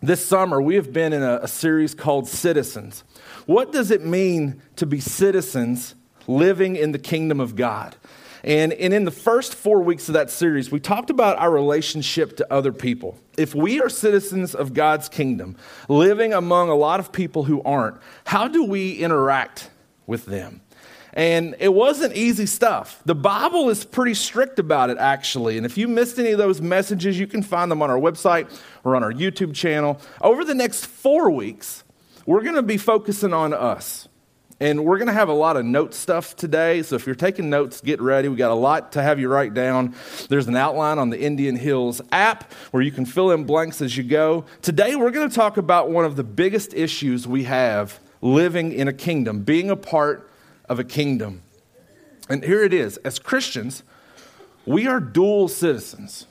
this summer, we have been in a, a, series called Citizens. What does it mean to be citizens living in the kingdom of God? And, and in the first four weeks of that series, we talked about our relationship to other people. If we are citizens of God's kingdom, living among a lot of people who aren't, how do we interact with them? And it wasn't easy stuff. The Bible is pretty strict about it, actually. And if you missed any of those messages, you can find them on our website or on our YouTube channel. Over the next four weeks, we're going to be focusing on us. And we're going to have a lot of note stuff today. So if you're taking notes, get ready. We got a lot to have you write down. There's an outline on the Indian Hills app where you can fill in blanks as you go. Today, we're going to talk about one of the biggest issues we have living in a kingdom, being a part of a kingdom. And here it is as Christians, we are dual citizens.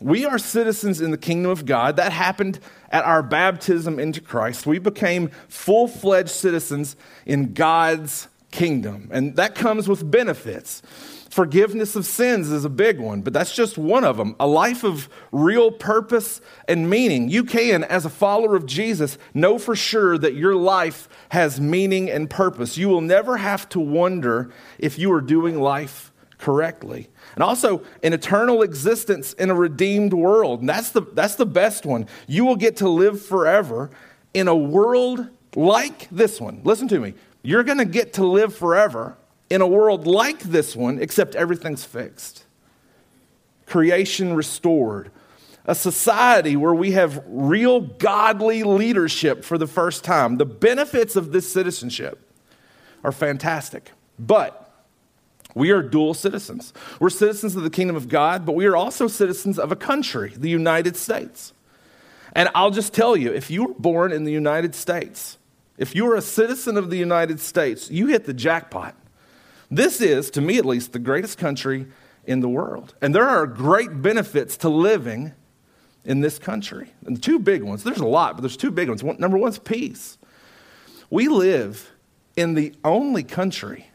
We are citizens in the kingdom of God. That happened at our baptism into Christ. We became full fledged citizens in God's kingdom. And that comes with benefits. Forgiveness of sins is a big one, but that's just one of them. A life of real purpose and meaning. You can, as a follower of Jesus, know for sure that your life has meaning and purpose. You will never have to wonder if you are doing life correctly. And also an eternal existence in a redeemed world. And that's the, that's the best one. You will get to live forever in a world like this one. Listen to me. You're going to get to live forever in a world like this one, except everything's fixed. Creation restored. A society where we have real godly leadership for the first time. The benefits of this citizenship are fantastic. But we are dual citizens. We're citizens of the kingdom of God, but we are also citizens of a country, the United States. And I'll just tell you if you were born in the United States, if you are a citizen of the United States, you hit the jackpot. This is, to me at least, the greatest country in the world. And there are great benefits to living in this country. And two big ones. There's a lot, but there's two big ones. One, number one is peace. We live in the only country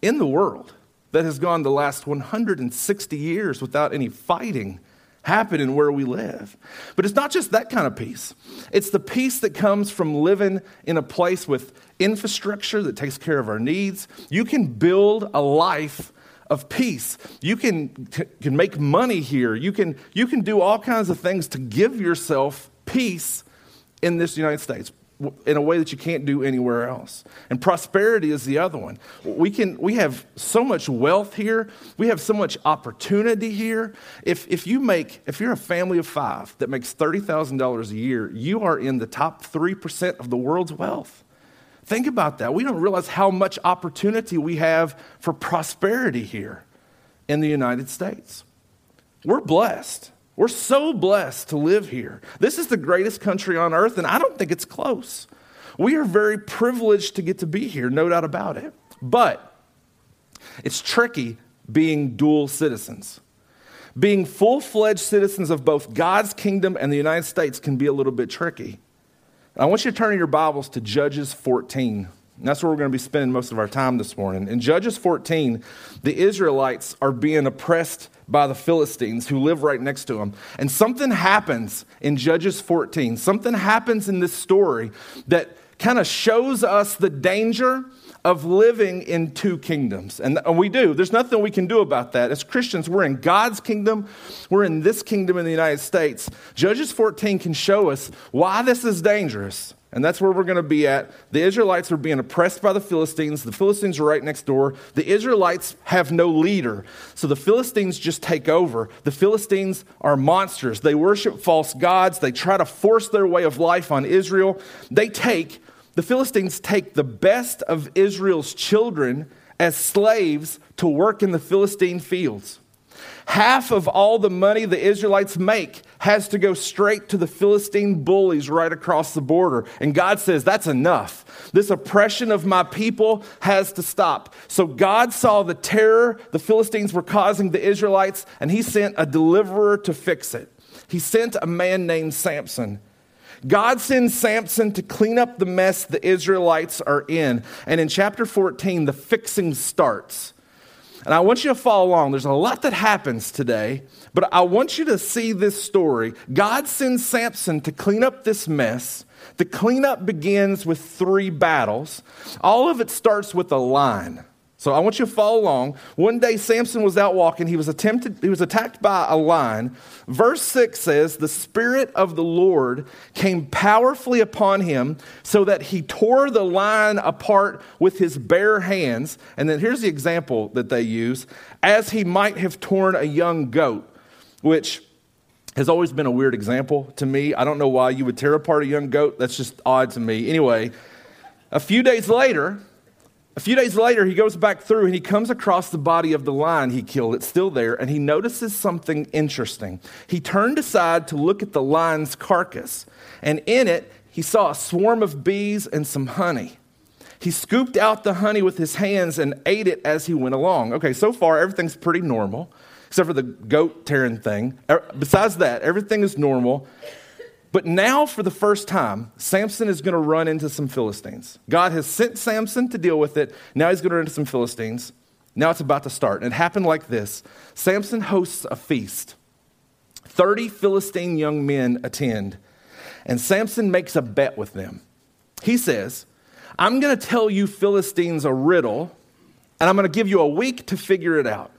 in the world that has gone the last 160 years without any fighting happening where we live. But it's not just that kind of peace. It's the peace that comes from living in a place with infrastructure that takes care of our needs. You can build a life of peace. You can, can make money here. You can, you can do all kinds of things to give yourself peace in this United States in a way that you can't do anywhere else. And prosperity is the other one. We, can, we have so much wealth here, we have so much opportunity here. If, if, you make, if you're a family of five that makes $30,000 a year, you are in the top 3% of the world's wealth. Think about that. We don't realize how much opportunity we have for prosperity here in the United States. We're blessed. We're so blessed to live here. This is the greatest country on earth, and I don't think it's close. We are very privileged to get to be here, no doubt about it. But it's tricky being dual citizens. Being full fledged citizens of both God's kingdom and the United States can be a little bit tricky. I want you to turn your Bibles to Judges 14. And that's where we're going to be spending most of our time this morning. In Judges 14, the Israelites are being oppressed by the Philistines who live right next to them. And something happens in Judges 14. Something happens in this story that kind of shows us the danger of living in two kingdoms. And, we do. There's nothing we can do about that. As Christians, we're in God's kingdom, we're in this kingdom in the United States. Judges 14 can show us why this is dangerous and that's where we're going to be at. The Israelites are being oppressed by the Philistines. The Philistines are right next door. The Israelites have no leader. So the Philistines just take over. The Philistines are monsters. They worship false gods. They try to force their way of life on Israel. They take, the Philistines take the best of Israel's children as slaves to work in the Philistine fields. Half of all the money the Israelites make has to go straight to the Philistine bullies right across the border. And God says, That's enough. This oppression of my people has to stop. So God saw the terror the Philistines were causing the Israelites, and He sent a deliverer to fix it. He sent a man named Samson. God sends Samson to clean up the mess the Israelites are in. And in chapter 14, the fixing starts. And I want you to follow along. There's a lot that happens today, but I want you to see this story. God sends Samson to clean up this mess. The cleanup begins with three battles. All of it starts with a line. So I want you to follow along. One day Samson was out walking. He was attempted he was attacked by a lion. Verse 6 says, "The spirit of the Lord came powerfully upon him so that he tore the lion apart with his bare hands." And then here's the example that they use, as he might have torn a young goat, which has always been a weird example to me. I don't know why you would tear apart a young goat. That's just odd to me. Anyway, a few days later, a few days later, he goes back through and he comes across the body of the lion he killed. It's still there, and he notices something interesting. He turned aside to look at the lion's carcass, and in it, he saw a swarm of bees and some honey. He scooped out the honey with his hands and ate it as he went along. Okay, so far, everything's pretty normal, except for the goat tearing thing. Er, besides that, everything is normal. But now, for the first time, Samson is going to run into some Philistines. God has sent Samson to deal with it. Now he's going to run into some Philistines. Now it's about to start. And it happened like this Samson hosts a feast. 30 Philistine young men attend, and Samson makes a bet with them. He says, I'm going to tell you Philistines a riddle, and I'm going to give you a week to figure it out.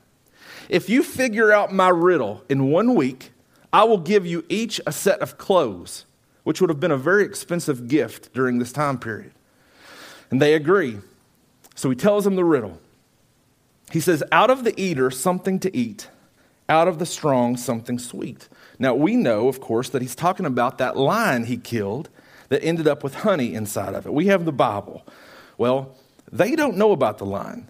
If you figure out my riddle in one week, I will give you each a set of clothes, which would have been a very expensive gift during this time period. And they agree. So he tells them the riddle. He says, Out of the eater, something to eat, out of the strong, something sweet. Now, we know, of course, that he's talking about that lion he killed that ended up with honey inside of it. We have the Bible. Well, they don't know about the lion.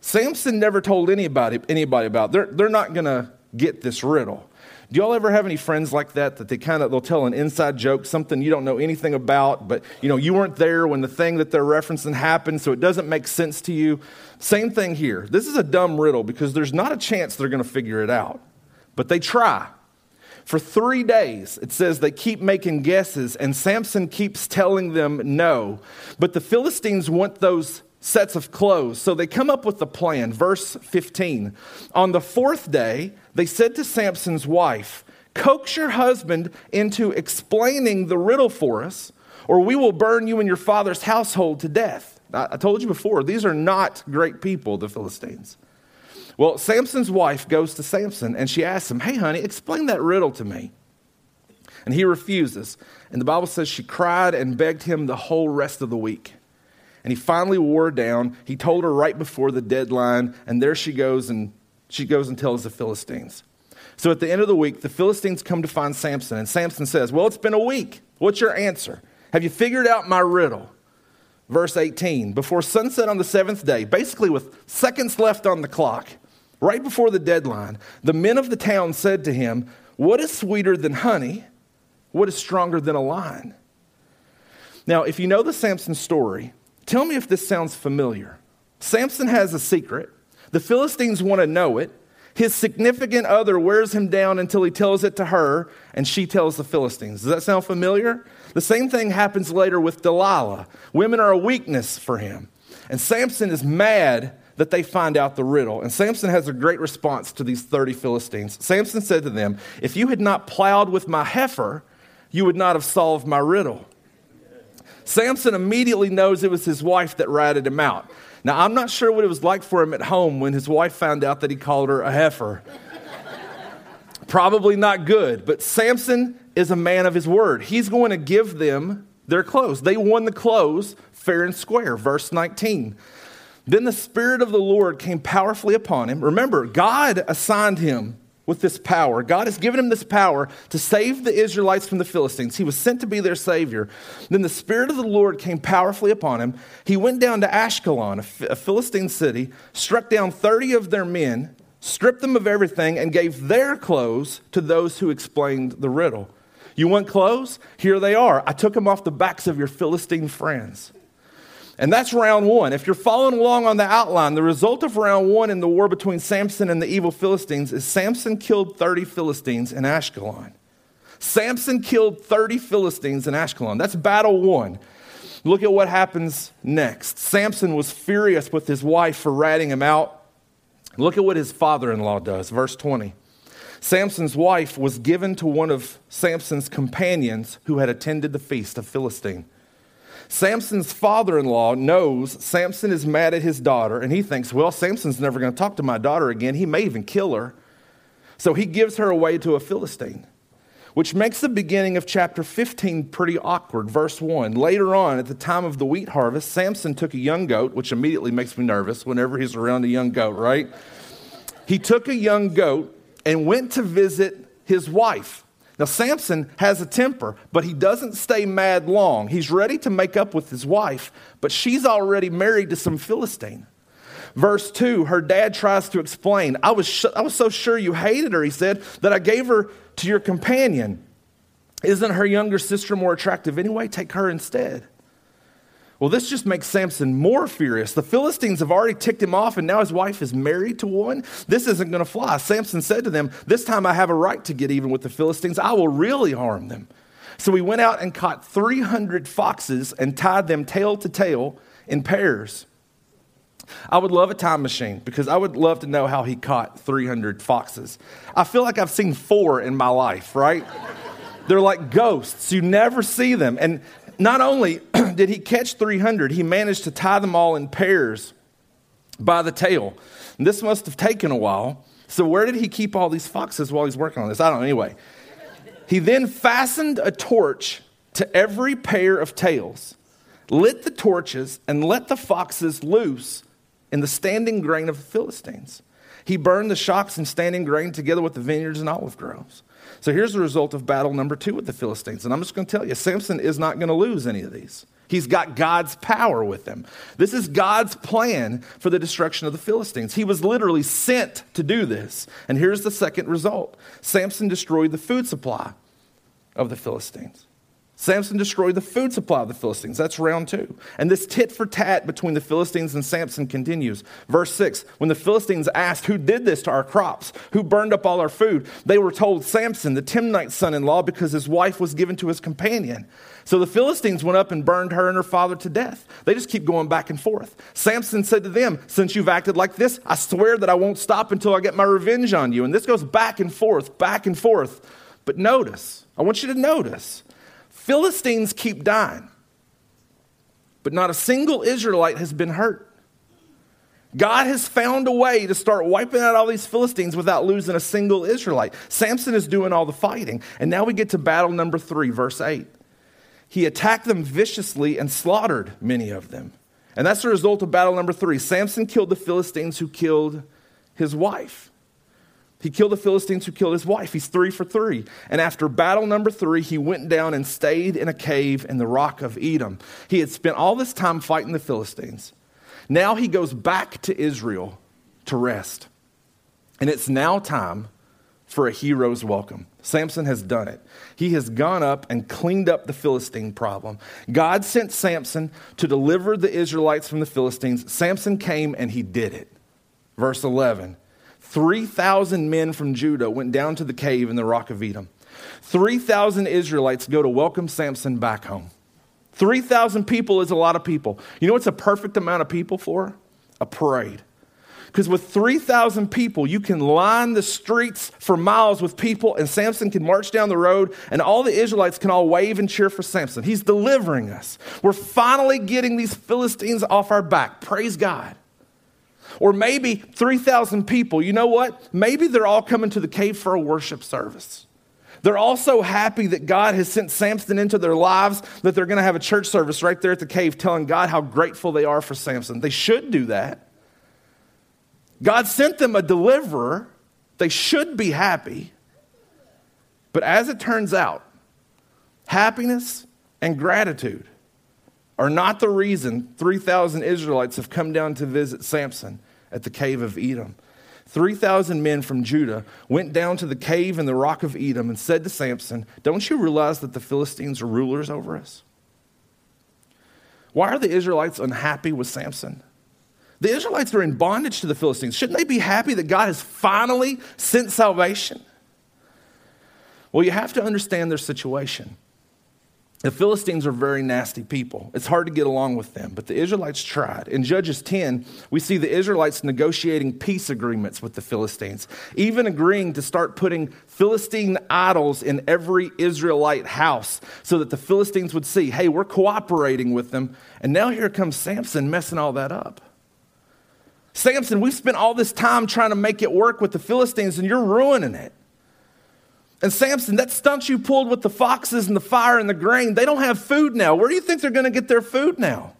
Samson never told anybody, anybody about it. They're, they're not going to get this riddle. Do y'all ever have any friends like that that they kind of they'll tell an inside joke, something you don't know anything about, but you know you weren't there when the thing that they're referencing happened, so it doesn't make sense to you? Same thing here. This is a dumb riddle because there's not a chance they're going to figure it out. But they try. For 3 days, it says they keep making guesses and Samson keeps telling them no. But the Philistines want those sets of clothes. So they come up with a plan. Verse 15. On the fourth day, they said to Samson's wife, Coax your husband into explaining the riddle for us, or we will burn you and your father's household to death. I told you before, these are not great people, the Philistines. Well, Samson's wife goes to Samson and she asks him, Hey, honey, explain that riddle to me. And he refuses. And the Bible says she cried and begged him the whole rest of the week. And he finally wore down. He told her right before the deadline, and there she goes and she goes and tells the Philistines. So at the end of the week, the Philistines come to find Samson, and Samson says, Well, it's been a week. What's your answer? Have you figured out my riddle? Verse 18 Before sunset on the seventh day, basically with seconds left on the clock, right before the deadline, the men of the town said to him, What is sweeter than honey? What is stronger than a lion? Now, if you know the Samson story, Tell me if this sounds familiar. Samson has a secret. The Philistines want to know it. His significant other wears him down until he tells it to her, and she tells the Philistines. Does that sound familiar? The same thing happens later with Delilah. Women are a weakness for him. And Samson is mad that they find out the riddle. And Samson has a great response to these 30 Philistines. Samson said to them, If you had not plowed with my heifer, you would not have solved my riddle. Samson immediately knows it was his wife that ratted him out. Now, I'm not sure what it was like for him at home when his wife found out that he called her a heifer. Probably not good, but Samson is a man of his word. He's going to give them their clothes. They won the clothes fair and square. Verse 19. Then the Spirit of the Lord came powerfully upon him. Remember, God assigned him with this power. God has given him this power to save the Israelites from the Philistines. He was sent to be their savior. Then the Spirit of the Lord came powerfully upon him. He went down to Ashkelon, a Philistine city, struck down 30 of their men, stripped them of everything, and gave their clothes to those who explained the riddle. You want clothes? Here they are. I took them off the backs of your Philistine friends. And that's round one. If you're following along on the outline, the result of round one in the war between Samson and the evil Philistines is Samson killed 30 Philistines in Ashkelon. Samson killed 30 Philistines in Ashkelon. That's battle one. Look at what happens next. Samson was furious with his wife for ratting him out. Look at what his father in law does. Verse 20. Samson's wife was given to one of Samson's companions who had attended the feast of Philistine. Samson's father in law knows Samson is mad at his daughter, and he thinks, well, Samson's never going to talk to my daughter again. He may even kill her. So he gives her away to a Philistine, which makes the beginning of chapter 15 pretty awkward. Verse 1 Later on, at the time of the wheat harvest, Samson took a young goat, which immediately makes me nervous whenever he's around a young goat, right? He took a young goat and went to visit his wife. Now, Samson has a temper, but he doesn't stay mad long. He's ready to make up with his wife, but she's already married to some Philistine. Verse 2, her dad tries to explain. I was, sh- I was so sure you hated her, he said, that I gave her to your companion. Isn't her younger sister more attractive anyway? Take her instead. Well, this just makes Samson more furious. The Philistines have already ticked him off, and now his wife is married to one. This isn't going to fly. Samson said to them, This time I have a right to get even with the Philistines. I will really harm them. So he went out and caught 300 foxes and tied them tail to tail in pairs. I would love a time machine because I would love to know how he caught 300 foxes. I feel like I've seen four in my life, right? They're like ghosts. You never see them. And not only did he catch 300, he managed to tie them all in pairs by the tail. And this must have taken a while. So, where did he keep all these foxes while he's working on this? I don't know. Anyway, he then fastened a torch to every pair of tails, lit the torches, and let the foxes loose in the standing grain of the Philistines. He burned the shocks and standing grain together with the vineyards and olive groves. So here's the result of battle number two with the Philistines. And I'm just going to tell you Samson is not going to lose any of these. He's got God's power with him. This is God's plan for the destruction of the Philistines. He was literally sent to do this. And here's the second result Samson destroyed the food supply of the Philistines. Samson destroyed the food supply of the Philistines. That's round two. And this tit for tat between the Philistines and Samson continues. Verse six When the Philistines asked, Who did this to our crops? Who burned up all our food? They were told, Samson, the Timnite's son in law, because his wife was given to his companion. So the Philistines went up and burned her and her father to death. They just keep going back and forth. Samson said to them, Since you've acted like this, I swear that I won't stop until I get my revenge on you. And this goes back and forth, back and forth. But notice, I want you to notice Philistines keep dying, but not a single Israelite has been hurt. God has found a way to start wiping out all these Philistines without losing a single Israelite. Samson is doing all the fighting. And now we get to battle number three, verse 8. He attacked them viciously and slaughtered many of them. And that's the result of battle number three. Samson killed the Philistines who killed his wife. He killed the Philistines who killed his wife. He's three for three. And after battle number three, he went down and stayed in a cave in the rock of Etam. He had spent all this time fighting the Philistines. Now he goes back to Israel to rest. And it's now time for a hero's welcome. Samson has done it. He has gone up and cleaned up the Philistine problem. God sent Samson to deliver the Israelites from the Philistines. Samson came and he did it. Verse 11. 3,000 men from Judah went down to the cave in the rock of Etam. 3,000 Israelites go to welcome Samson back home. 3,000 people is a lot of people. You know what's a perfect amount of people for? A parade. Because with 3,000 people, you can line the streets for miles with people, and Samson can march down the road, and all the Israelites can all wave and cheer for Samson. He's delivering us. We're finally getting these Philistines off our back. Praise God. Or maybe 3,000 people. You know what? Maybe they're all coming to the cave for a worship service. They're all so happy that God has sent Samson into their lives that they're going to have a church service right there at the cave telling God how grateful they are for Samson. They should do that. God sent them a deliverer. They should be happy. But as it turns out, happiness and gratitude are not the reason 3,000 Israelites have come down to visit Samson at the cave of Etam. 3,000 men from Judah went down to the cave in the rock of Etam and said to Samson, Don't you realize that the Philistines are rulers over us? Why are the Israelites unhappy with Samson? The Israelites are in bondage to the Philistines. Shouldn't they be happy that God has finally sent salvation? Well, you have to understand their situation. The Philistines are very nasty people. It's hard to get along with them, but the Israelites tried. In Judges 10, we see the Israelites negotiating peace agreements with the Philistines, even agreeing to start putting Philistine idols in every Israelite house so that the Philistines would see, hey, we're cooperating with them. And now here comes Samson messing all that up. Samson, we've spent all this time trying to make it work with the Philistines, and you're ruining it. And Samson, that stunt you pulled with the foxes and the fire and the grain, they don't have food now. Where do you think they're going to get their food now?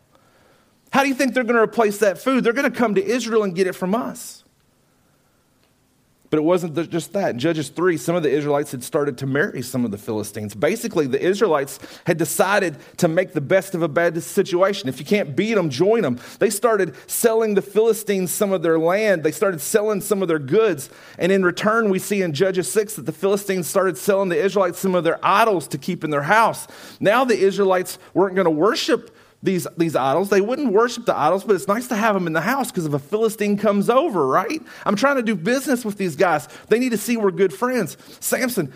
How do you think they're going to replace that food? They're going to come to Israel and get it from us. But it wasn't just that. In Judges 3, some of the Israelites had started to marry some of the Philistines. Basically, the Israelites had decided to make the best of a bad situation. If you can't beat them, join them. They started selling the Philistines some of their land, they started selling some of their goods. And in return, we see in Judges 6 that the Philistines started selling the Israelites some of their idols to keep in their house. Now the Israelites weren't going to worship these, these idols. They wouldn't worship the idols, but it's nice to have them in the house because if a Philistine comes over, right? I'm trying to do business with these guys. They need to see we're good friends. Samson,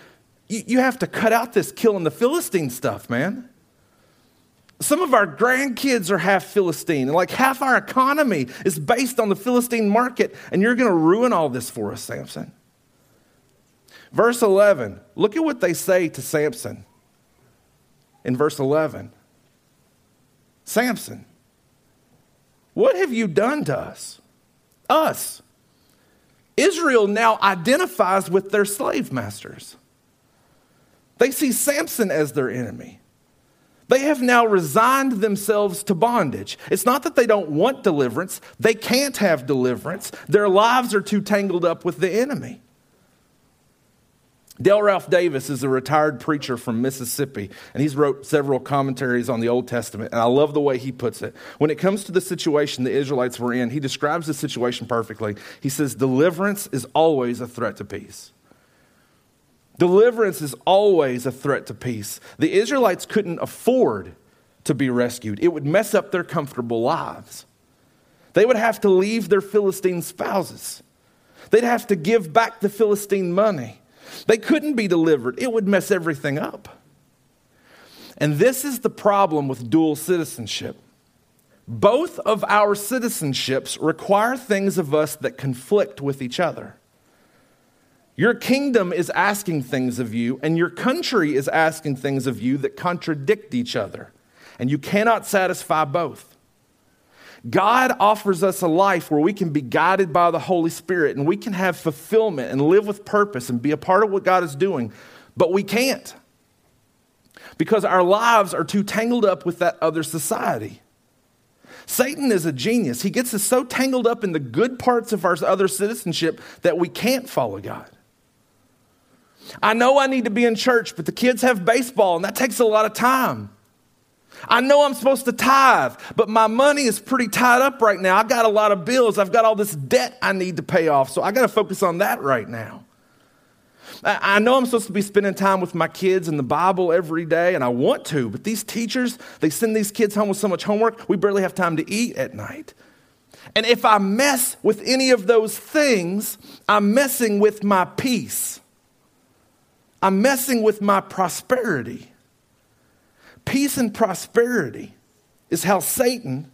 you, you have to cut out this killing the Philistine stuff, man. Some of our grandkids are half Philistine, and like half our economy is based on the Philistine market, and you're going to ruin all this for us, Samson. Verse 11, look at what they say to Samson in verse 11. Samson, what have you done to us? Us. Israel now identifies with their slave masters. They see Samson as their enemy. They have now resigned themselves to bondage. It's not that they don't want deliverance, they can't have deliverance. Their lives are too tangled up with the enemy. Dale Ralph Davis is a retired preacher from Mississippi, and he's wrote several commentaries on the Old Testament, and I love the way he puts it. When it comes to the situation the Israelites were in, he describes the situation perfectly. He says, Deliverance is always a threat to peace. Deliverance is always a threat to peace. The Israelites couldn't afford to be rescued, it would mess up their comfortable lives. They would have to leave their Philistine spouses, they'd have to give back the Philistine money. They couldn't be delivered, it would mess everything up. And this is the problem with dual citizenship. Both of our citizenships require things of us that conflict with each other. Your kingdom is asking things of you, and your country is asking things of you that contradict each other. And you cannot satisfy both. God offers us a life where we can be guided by the Holy Spirit and we can have fulfillment and live with purpose and be a part of what God is doing, but we can't because our lives are too tangled up with that other society. Satan is a genius. He gets us so tangled up in the good parts of our other citizenship that we can't follow God. I know I need to be in church, but the kids have baseball and that takes a lot of time. I know I'm supposed to tithe, but my money is pretty tied up right now. I've got a lot of bills. I've got all this debt I need to pay off. So I got to focus on that right now. I know I'm supposed to be spending time with my kids and the Bible every day, and I want to, but these teachers, they send these kids home with so much homework, we barely have time to eat at night. And if I mess with any of those things, I'm messing with my peace. I'm messing with my prosperity. Peace and prosperity is how Satan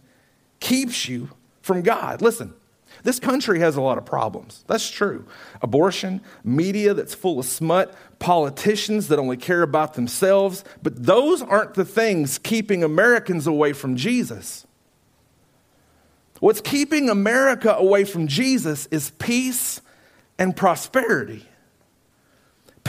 keeps you from God. Listen, this country has a lot of problems. That's true. Abortion, media that's full of smut, politicians that only care about themselves, but those aren't the things keeping Americans away from Jesus. What's keeping America away from Jesus is peace and prosperity.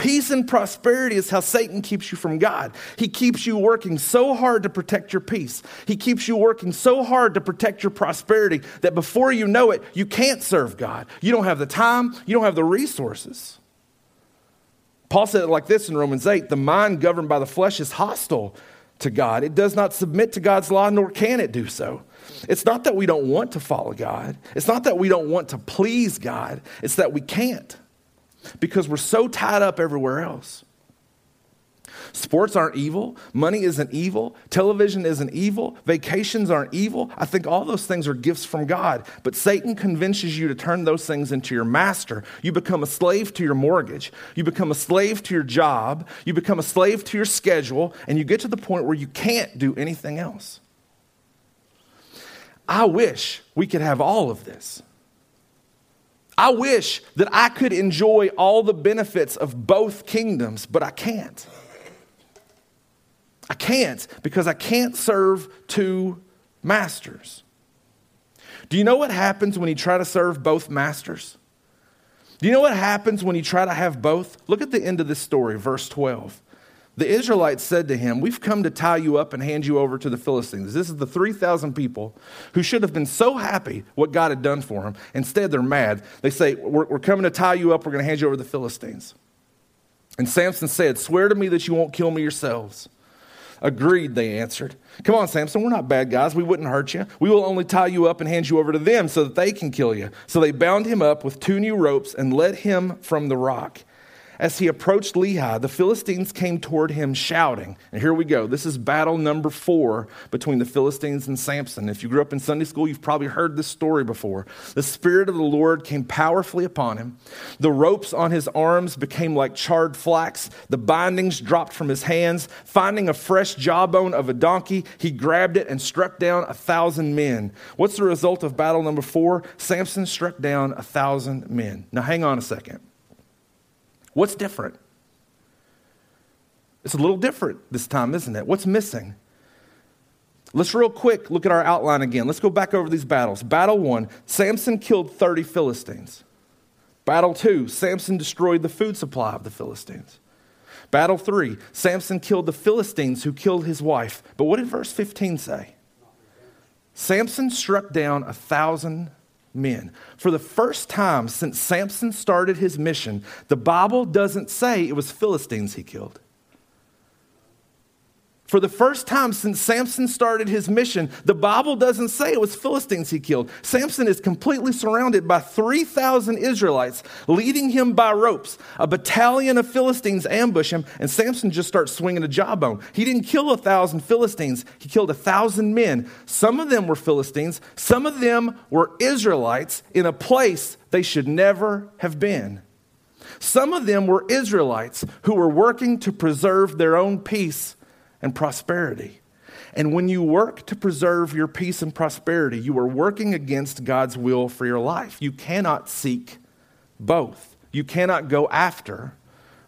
Peace and prosperity is how Satan keeps you from God. He keeps you working so hard to protect your peace. He keeps you working so hard to protect your prosperity that before you know it, you can't serve God. You don't have the time, you don't have the resources. Paul said it like this in Romans 8 the mind governed by the flesh is hostile to God. It does not submit to God's law, nor can it do so. It's not that we don't want to follow God, it's not that we don't want to please God, it's that we can't because we're so tied up everywhere else. Sports aren't evil. Money isn't evil. Television isn't evil. Vacations aren't evil. I think all those things are gifts from God. But Satan convinces you to turn those things into your master. You become a slave to your mortgage. You become a slave to your job. You become a slave to your schedule. And you get to the point where you can't do anything else. I wish we could have all of this. I wish that I could enjoy all the benefits of both kingdoms, but I can't. I can't because I can't serve two masters. Do you know what happens when you try to serve both masters? Do you know what happens when you try to have both? Look at the end of this story, verse 12. The Israelites said to him, We've come to tie you up and hand you over to the Philistines. This is the 3,000 people who should have been so happy what God had done for them. Instead, they're mad. They say, We're, we're coming to tie you up. We're going to hand you over to the Philistines. And Samson said, Swear to me that you won't kill me yourselves. Agreed, they answered. Come on, Samson, we're not bad guys. We wouldn't hurt you. We will only tie you up and hand you over to them so that they can kill you. So they bound him up with two new ropes and led him from the rock. As he approached Lehi, the Philistines came toward him shouting. And here we go. This is battle number four between the Philistines and Samson. If you grew up in Sunday school, you've probably heard this story before. The Spirit of the Lord came powerfully upon him. The ropes on his arms became like charred flax. The bindings dropped from his hands. Finding a fresh jawbone of a donkey, he grabbed it and struck down a thousand men. What's the result of battle number four? Samson struck down a thousand men. Now, hang on a second. What's different? It's a little different this time, isn't it? What's missing? Let's real quick look at our outline again. Let's go back over these battles. Battle one Samson killed 30 Philistines. Battle two Samson destroyed the food supply of the Philistines. Battle three Samson killed the Philistines who killed his wife. But what did verse 15 say? Samson struck down a thousand men. For the first time since Samson started his mission, the Bible doesn't say it was Philistines he killed. For the first time since Samson started his mission, the Bible doesn't say it was Philistines he killed. Samson is completely surrounded by 3,000 Israelites leading him by ropes. A battalion of Philistines ambush him, and Samson just starts swinging a jawbone. He didn't kill a thousand Philistines, he killed a thousand men. Some of them were Philistines, some of them were Israelites in a place they should never have been. Some of them were Israelites who were working to preserve their own peace and prosperity. And when you work to preserve your peace and prosperity, you are working against God's will for your life. You cannot seek both. You cannot go after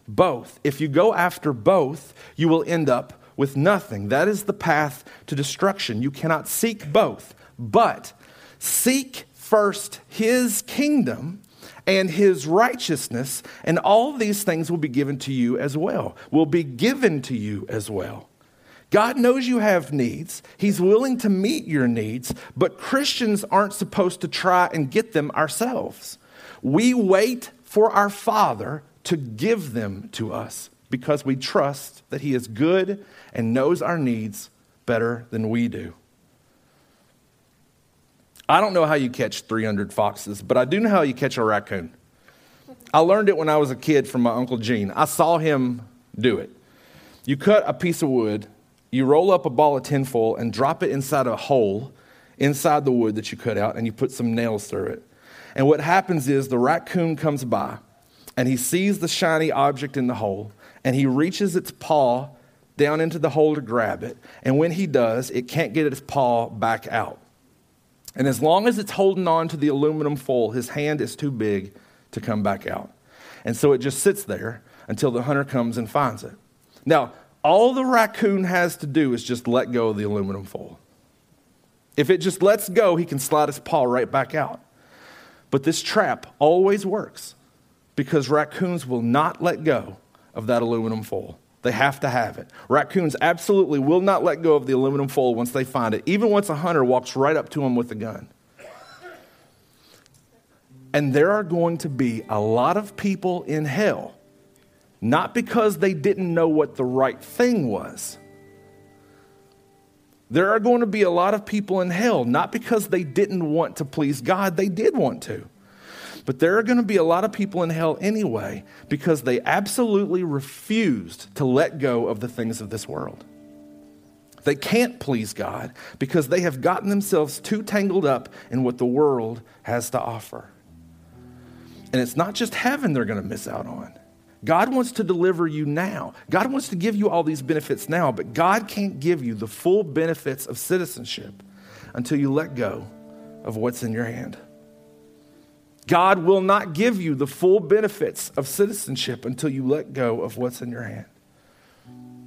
both. If you go after both, you will end up with nothing. That is the path to destruction. You cannot seek both. But seek first his kingdom and his righteousness, and all these things will be given to you as well. Will be given to you as well. God knows you have needs. He's willing to meet your needs, but Christians aren't supposed to try and get them ourselves. We wait for our Father to give them to us because we trust that He is good and knows our needs better than we do. I don't know how you catch 300 foxes, but I do know how you catch a raccoon. I learned it when I was a kid from my Uncle Gene. I saw him do it. You cut a piece of wood you roll up a ball of tinfoil and drop it inside a hole inside the wood that you cut out, and you put some nails through it. And what happens is the raccoon comes by and he sees the shiny object in the hole and he reaches its paw down into the hole to grab it. And when he does, it can't get its paw back out. And as long as it's holding on to the aluminum foil, his hand is too big to come back out. And so it just sits there until the hunter comes and finds it. Now, all the raccoon has to do is just let go of the aluminum foil. If it just lets go, he can slide his paw right back out. But this trap always works because raccoons will not let go of that aluminum foil. They have to have it. Raccoons absolutely will not let go of the aluminum foil once they find it, even once a hunter walks right up to them with a gun. And there are going to be a lot of people in hell not because they didn't know what the right thing was. There are going to be a lot of people in hell, not because they didn't want to please God, they did want to. But there are going to be a lot of people in hell anyway because they absolutely refused to let go of the things of this world. They can't please God because they have gotten themselves too tangled up in what the world has to offer. And it's not just heaven they're going to miss out on. God wants to deliver you now. God wants to give you all these benefits now, but God can't give you the full benefits of citizenship until you let go of what's in your hand. God will not give you the full benefits of citizenship until you let go of what's in your hand.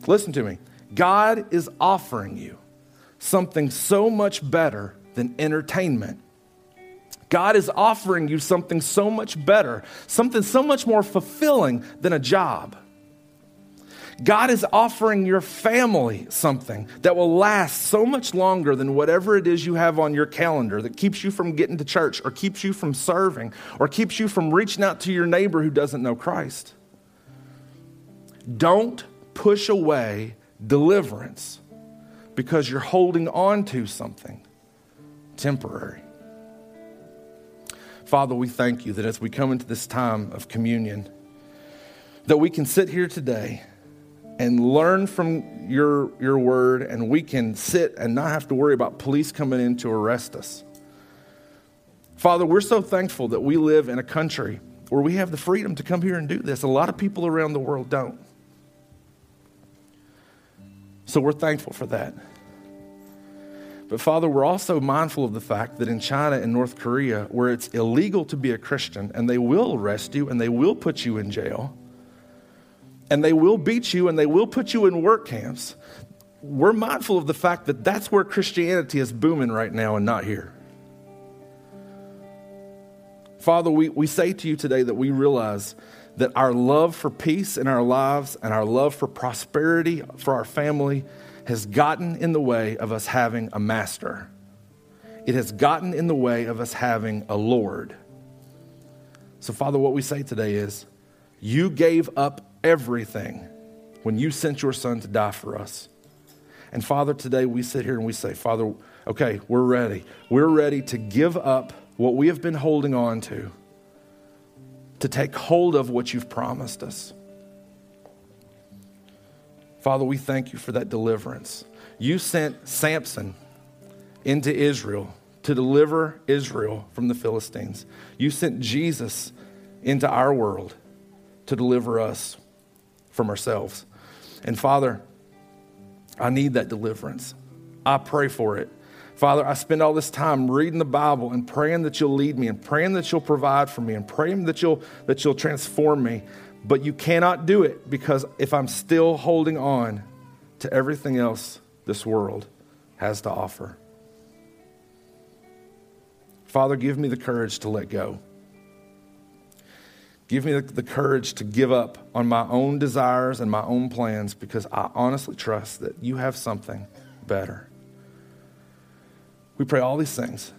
Listen to me. God is offering you something so much better than entertainment. God is offering you something so much better, something so much more fulfilling than a job. God is offering your family something that will last so much longer than whatever it is you have on your calendar that keeps you from getting to church or keeps you from serving or keeps you from reaching out to your neighbor who doesn't know Christ. Don't push away deliverance because you're holding on to something temporary. Father, we thank you that as we come into this time of communion, that we can sit here today and learn from your, your word, and we can sit and not have to worry about police coming in to arrest us. Father, we're so thankful that we live in a country where we have the freedom to come here and do this. A lot of people around the world don't. So we're thankful for that. But Father, we're also mindful of the fact that in China and North Korea, where it's illegal to be a Christian, and they will arrest you and they will put you in jail, and they will beat you and they will put you in work camps, we're mindful of the fact that that's where Christianity is booming right now and not here. Father, we, we say to you today that we realize that our love for peace in our lives and our love for prosperity for our family has gotten in the way of us having a master. It has gotten in the way of us having a Lord. So, Father, what we say today is you gave up everything when you sent your son to die for us. And Father, today we sit here and we say, Father, okay, we're ready. We're ready to give up what we have been holding on to, to take hold of what you've promised us. Father, we thank you for that deliverance. You sent Samson into Israel to deliver Israel from the Philistines. You sent Jesus into our world to deliver us from ourselves. And Father, I need that deliverance. I pray for it. Father, I spend all this time reading the Bible and praying that you'll lead me and praying that you'll provide for me and praying that you'll, that you'll transform me. But you cannot do it because if I'm still holding on to everything else this world has to offer. Father, give me the courage to let go. Give me the, courage to give up on my own desires and my own plans because I honestly trust that you have something better. We pray all these things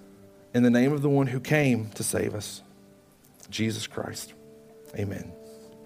in the name of the one who came to save us, Jesus Christ. Amen.